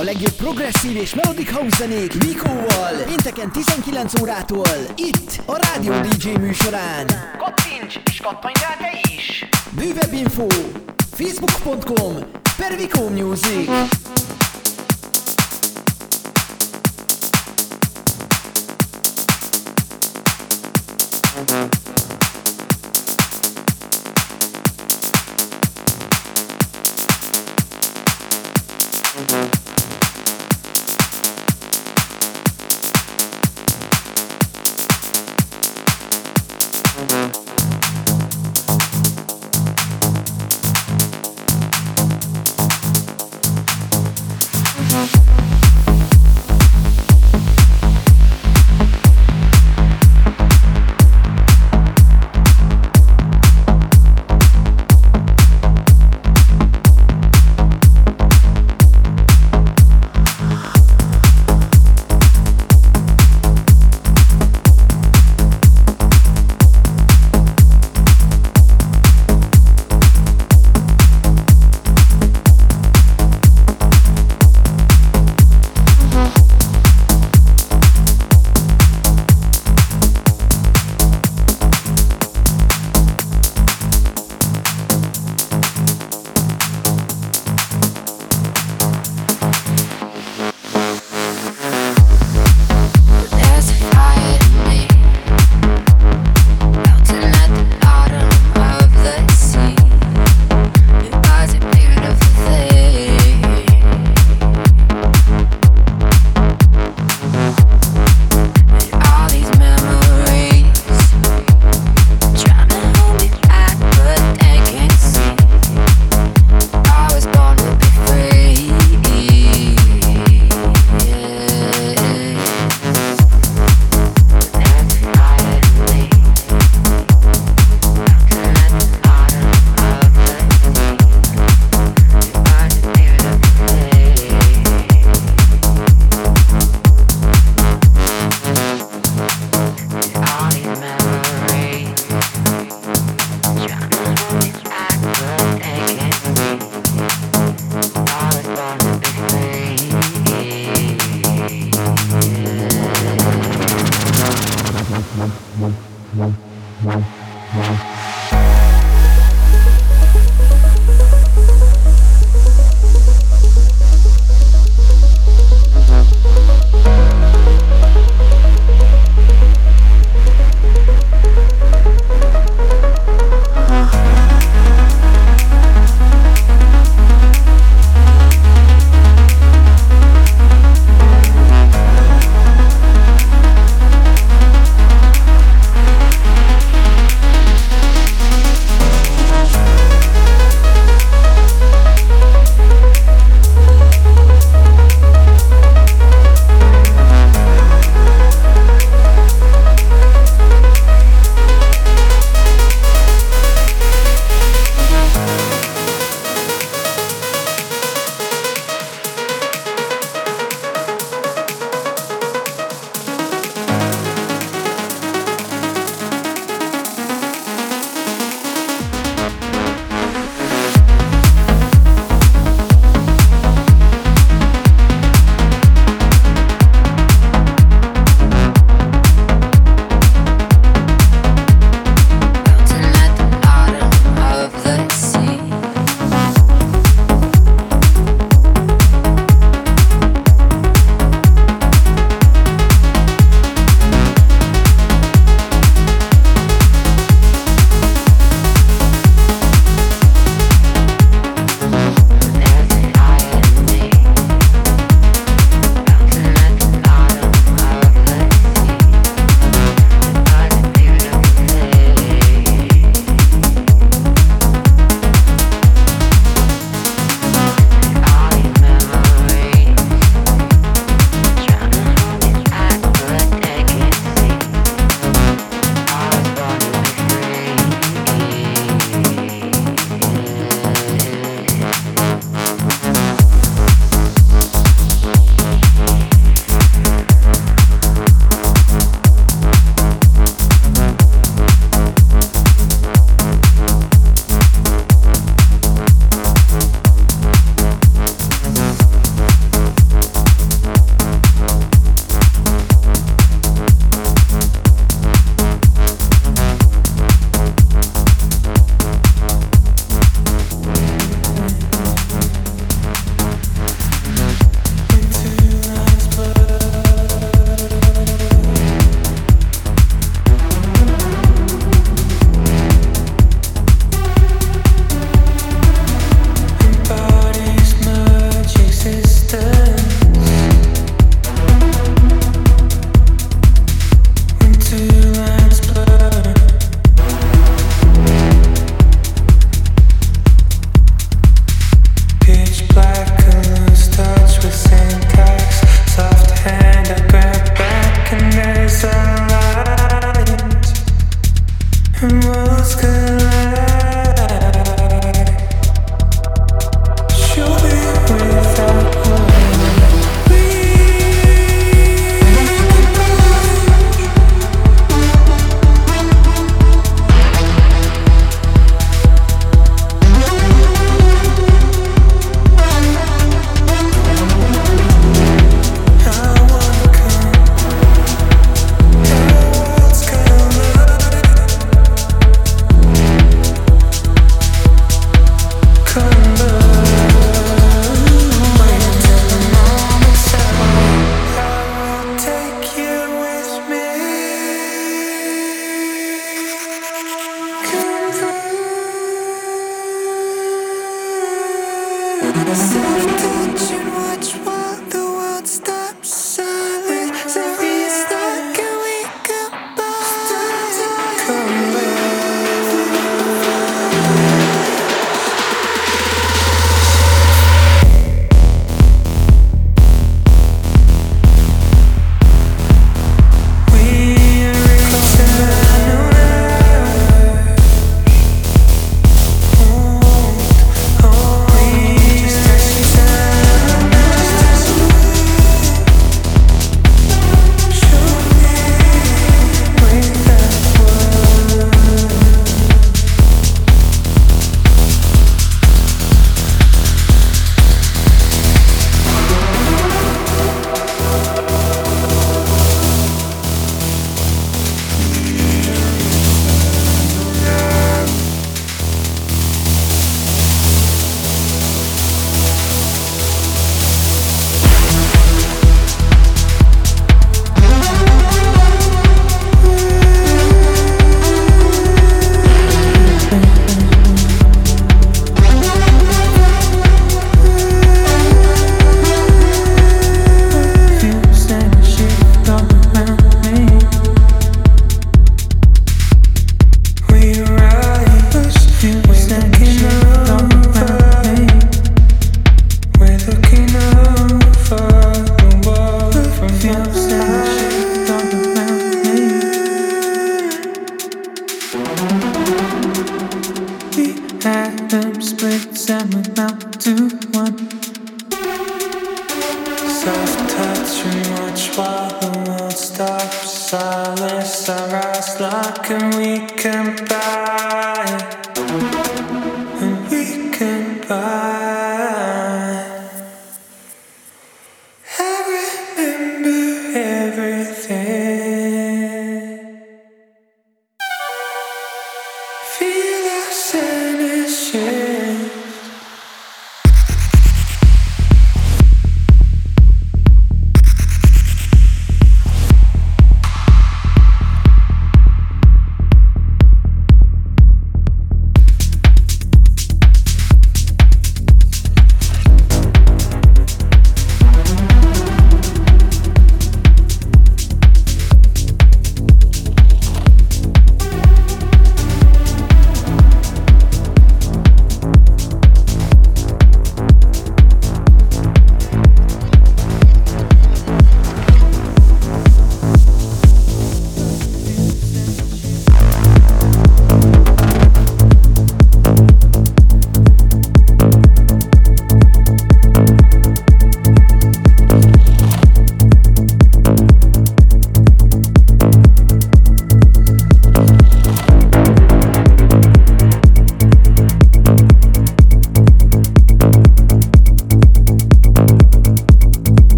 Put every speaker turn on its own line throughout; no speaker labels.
A legjobb progresszív és melodic house zenék Vikóval, pénteken 19 órától, itt a Rádió DJ műsorán.
Kattints és kattanj rá te is!
Bővebb info facebook.com per Music.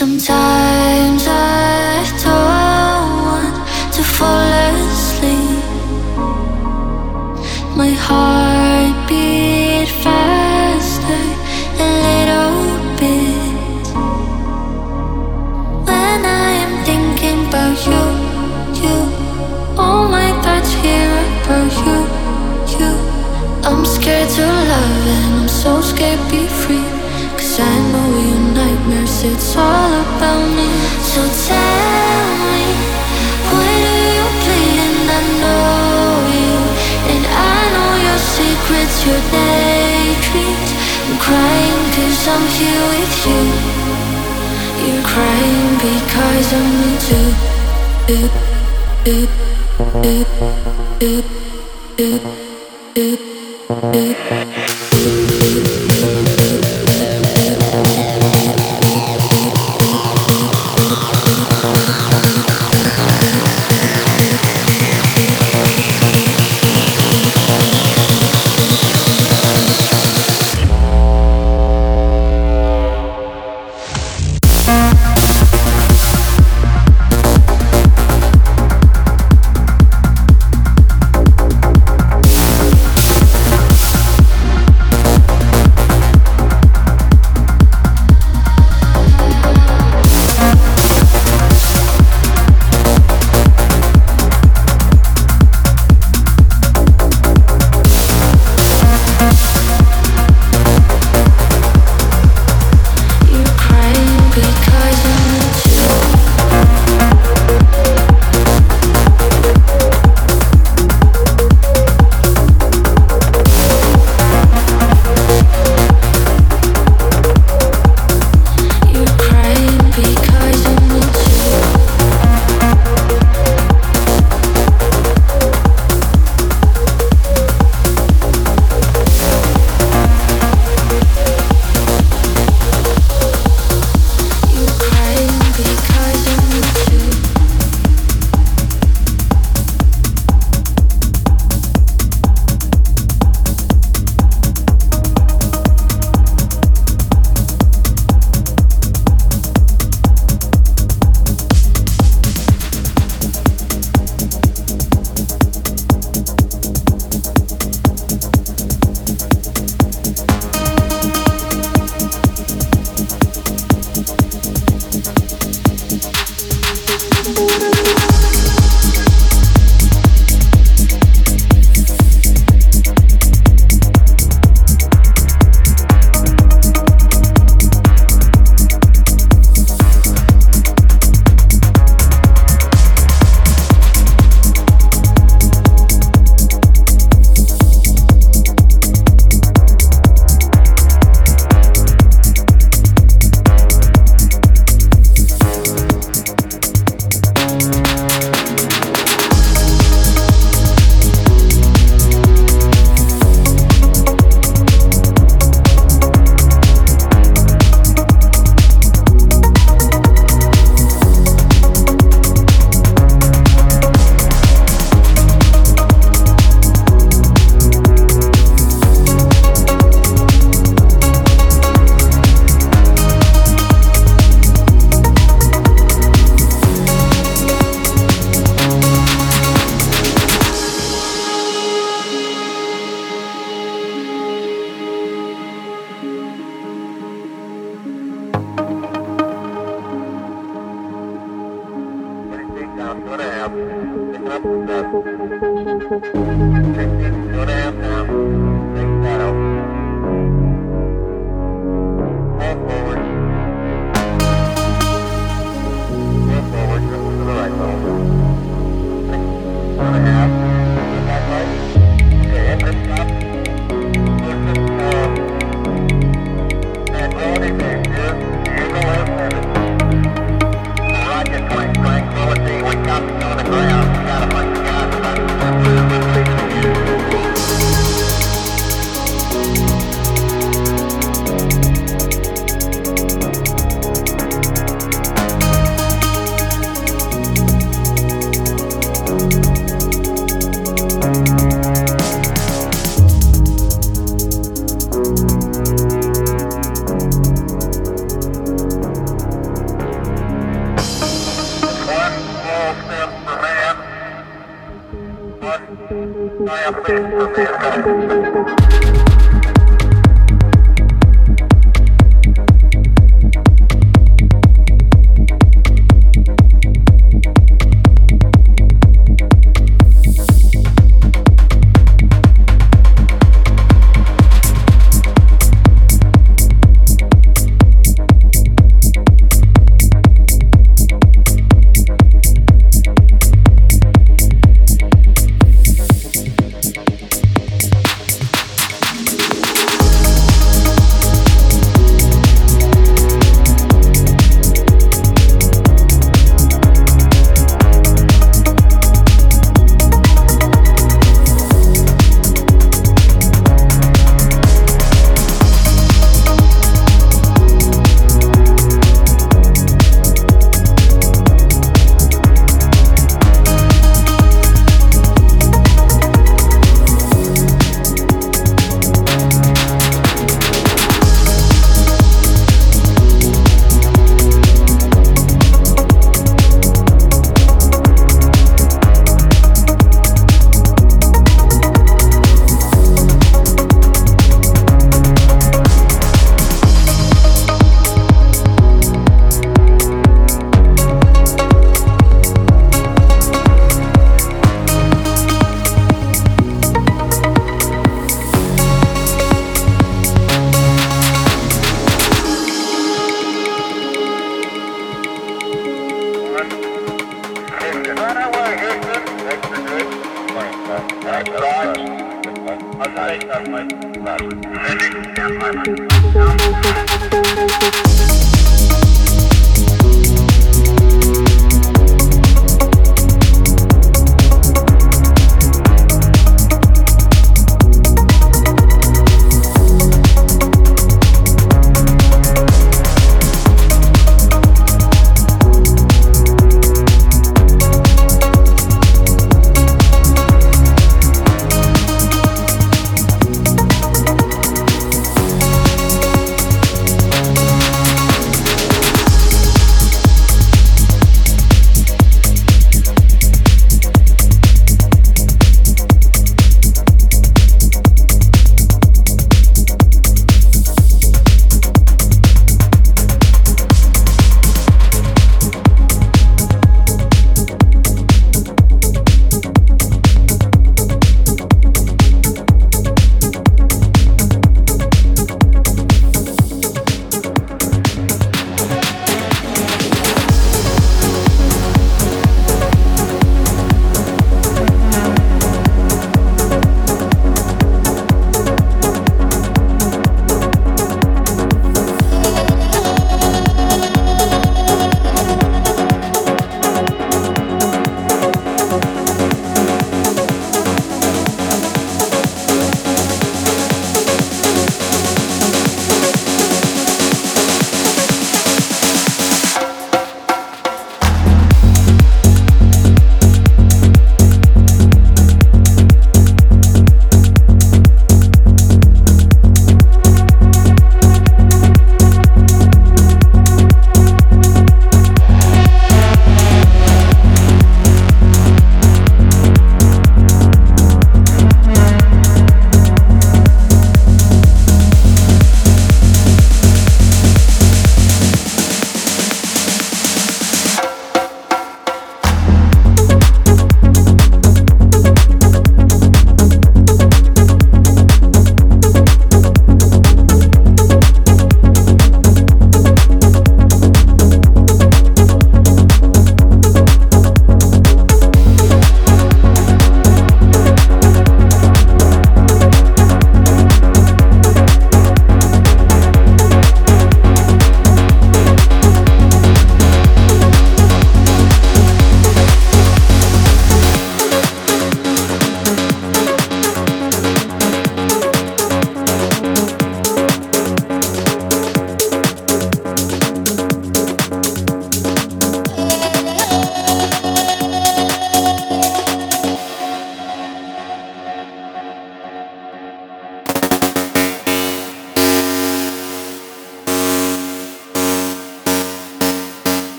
Sometimes. your daydreams I'm
crying cause I'm here with you.
You're crying because I'm me too.